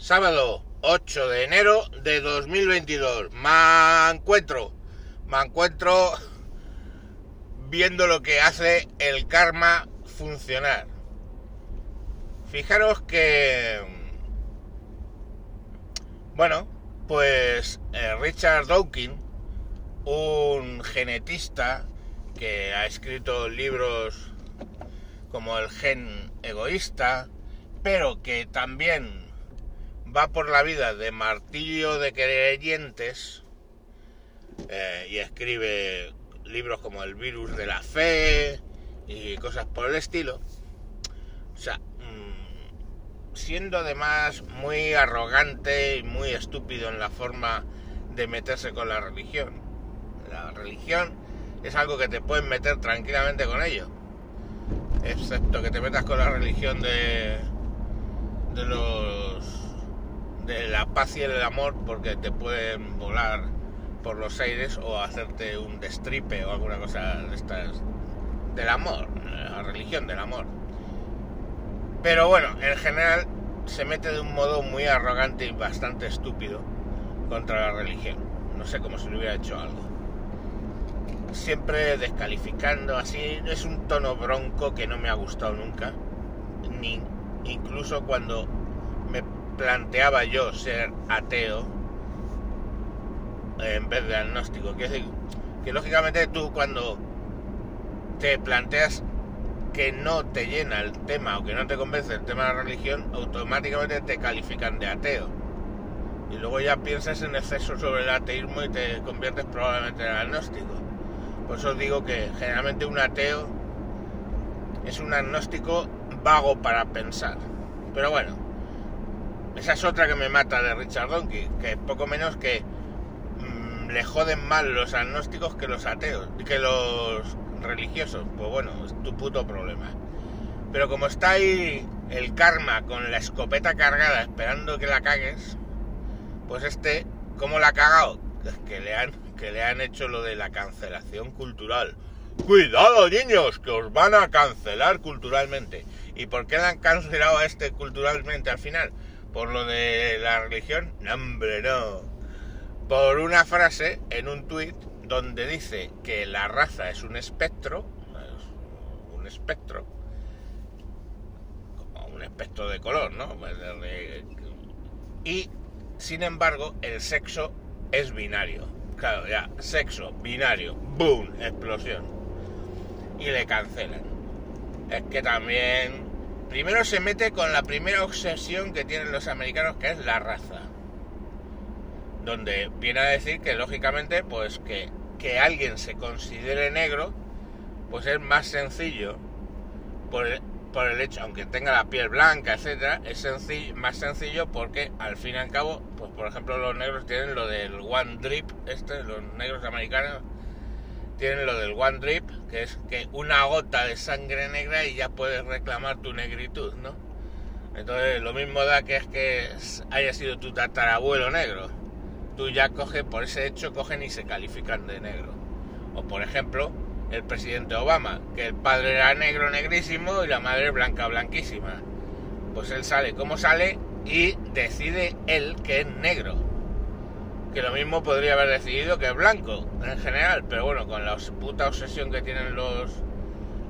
Sábado 8 de enero de 2022. Me encuentro, me encuentro viendo lo que hace el karma funcionar. Fijaros que, bueno, pues eh, Richard Dawkins, un genetista que ha escrito libros como El gen egoísta, pero que también va por la vida de martillo de creyentes eh, y escribe libros como El virus de la fe y cosas por el estilo. O sea, mmm, siendo además muy arrogante y muy estúpido en la forma de meterse con la religión. La religión es algo que te pueden meter tranquilamente con ello. Excepto que te metas con la religión de, de los de la paz y el amor porque te pueden volar por los aires o hacerte un destripe o alguna cosa de estas del amor, la religión del amor. Pero bueno, en general se mete de un modo muy arrogante y bastante estúpido contra la religión. No sé cómo se le hubiera hecho algo. Siempre descalificando así, es un tono bronco que no me ha gustado nunca. Ni incluso cuando planteaba yo ser ateo en vez de agnóstico. Quiero decir, que lógicamente tú cuando te planteas que no te llena el tema o que no te convence el tema de la religión, automáticamente te califican de ateo. Y luego ya piensas en exceso sobre el ateísmo y te conviertes probablemente en agnóstico. Por eso digo que generalmente un ateo es un agnóstico vago para pensar. Pero bueno, esa es otra que me mata de Richard Donkey, que poco menos que mmm, le joden mal los agnósticos que los ateos, que los religiosos. Pues bueno, es tu puto problema. Pero como está ahí el karma con la escopeta cargada esperando que la cagues, pues este, ¿cómo la ha cagado? Que le han, que le han hecho lo de la cancelación cultural. Cuidado niños, que os van a cancelar culturalmente. ¿Y por qué le han cancelado a este culturalmente al final? Por lo de la religión? No, hombre, no. Por una frase en un tuit donde dice que la raza es un espectro, un espectro, un espectro de color, ¿no? Y, sin embargo, el sexo es binario. Claro, ya, sexo, binario, ¡boom! Explosión. Y le cancelan. Es que también primero se mete con la primera obsesión que tienen los americanos, que es la raza. Donde viene a decir que lógicamente, pues que, que alguien se considere negro, pues es más sencillo por el, por el hecho, aunque tenga la piel blanca, etcétera, es sencillo, más sencillo porque al fin y al cabo, pues por ejemplo los negros tienen lo del one drip, este, los negros americanos tienen lo del one drip, que es que una gota de sangre negra y ya puedes reclamar tu negritud, ¿no? Entonces lo mismo da que es que haya sido tu tatarabuelo negro. Tú ya coges, por ese hecho, cogen y se califican de negro. O por ejemplo, el presidente Obama, que el padre era negro negrísimo y la madre blanca blanquísima. Pues él sale como sale y decide él que es negro que lo mismo podría haber decidido que blanco en general, pero bueno, con la puta obsesión que tienen los,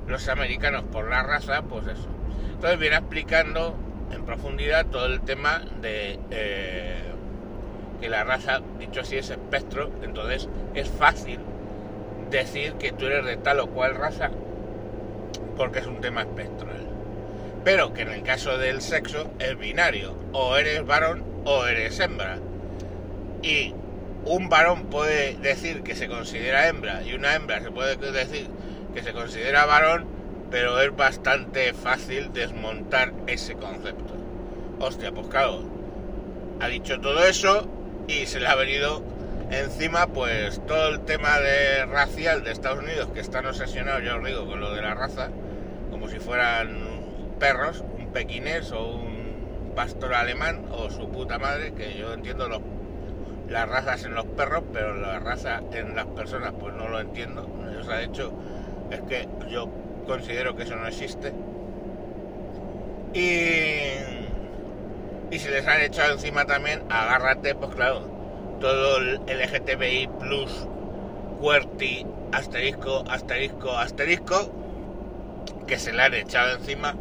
los americanos por la raza, pues eso. Entonces viene explicando en profundidad todo el tema de eh, que la raza, dicho así, es espectro, entonces es fácil decir que tú eres de tal o cual raza porque es un tema espectral. Pero que en el caso del sexo es binario, o eres varón o eres hembra y un varón puede decir que se considera hembra y una hembra se puede decir que se considera varón, pero es bastante fácil desmontar ese concepto. Hostia, pues claro, ha dicho todo eso y se le ha venido encima pues todo el tema de racial de Estados Unidos que están obsesionados, ya os digo, con lo de la raza, como si fueran perros, un pequinés o un pastor alemán o su puta madre, que yo entiendo los las razas en los perros, pero la raza en las personas pues no lo entiendo. O sea, de hecho, es que yo considero que eso no existe. Y Y si les han echado encima también, agárrate, pues claro, todo el LGTBI plus, QWERTY, asterisco, asterisco, asterisco, que se le han echado encima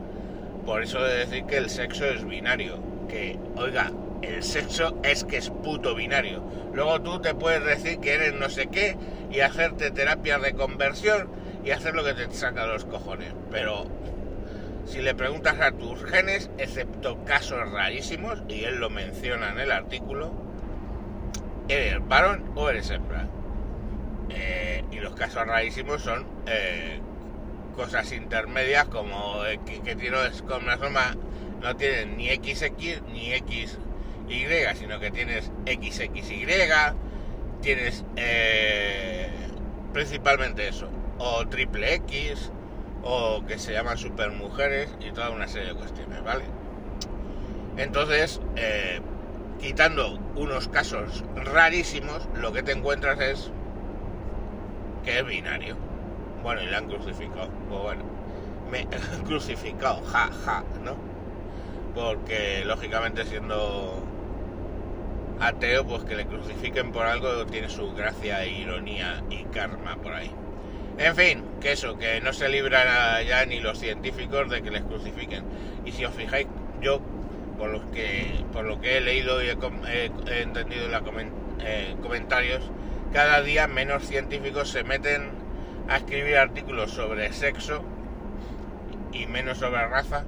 por eso de decir que el sexo es binario. Que, oiga, el sexo es que es puto binario. Luego tú te puedes decir que eres no sé qué y hacerte terapias de conversión y hacer lo que te saca los cojones. Pero si le preguntas a tus genes, excepto casos rarísimos, y él lo menciona en el artículo, eres varón o eres hembra. Eh, y los casos rarísimos son eh, cosas intermedias como que, que tiene con una no tienen ni XX ni XY, sino que tienes XXY, tienes principalmente eso, o triple X, o que se llaman supermujeres y toda una serie de cuestiones, ¿vale? Entonces, eh, quitando unos casos rarísimos, lo que te encuentras es que es binario. Bueno, y le han crucificado. Pues bueno, me crucificado, ja, ja, ¿no? Porque lógicamente siendo ateo, pues que le crucifiquen por algo tiene su gracia, ironía y karma por ahí. En fin, que eso, que no se libran ya ni los científicos de que les crucifiquen. Y si os fijáis, yo, por lo que, por lo que he leído y he, entendido en los eh, comentarios, cada día menos científicos se meten a escribir artículos sobre sexo y menos sobre raza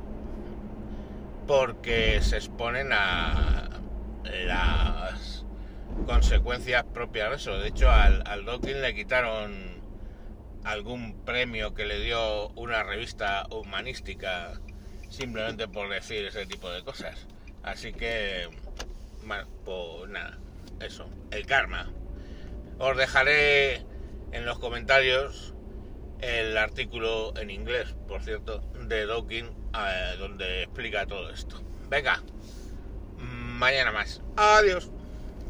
porque se exponen a las consecuencias propias de eso. De hecho, al, al Dawkins le quitaron algún premio que le dio una revista humanística simplemente por decir ese tipo de cosas. Así que, pues nada, eso, el karma. Os dejaré en los comentarios el artículo en inglés, por cierto, de Dawkins, eh, donde explica todo esto. Venga, mañana más. Adiós.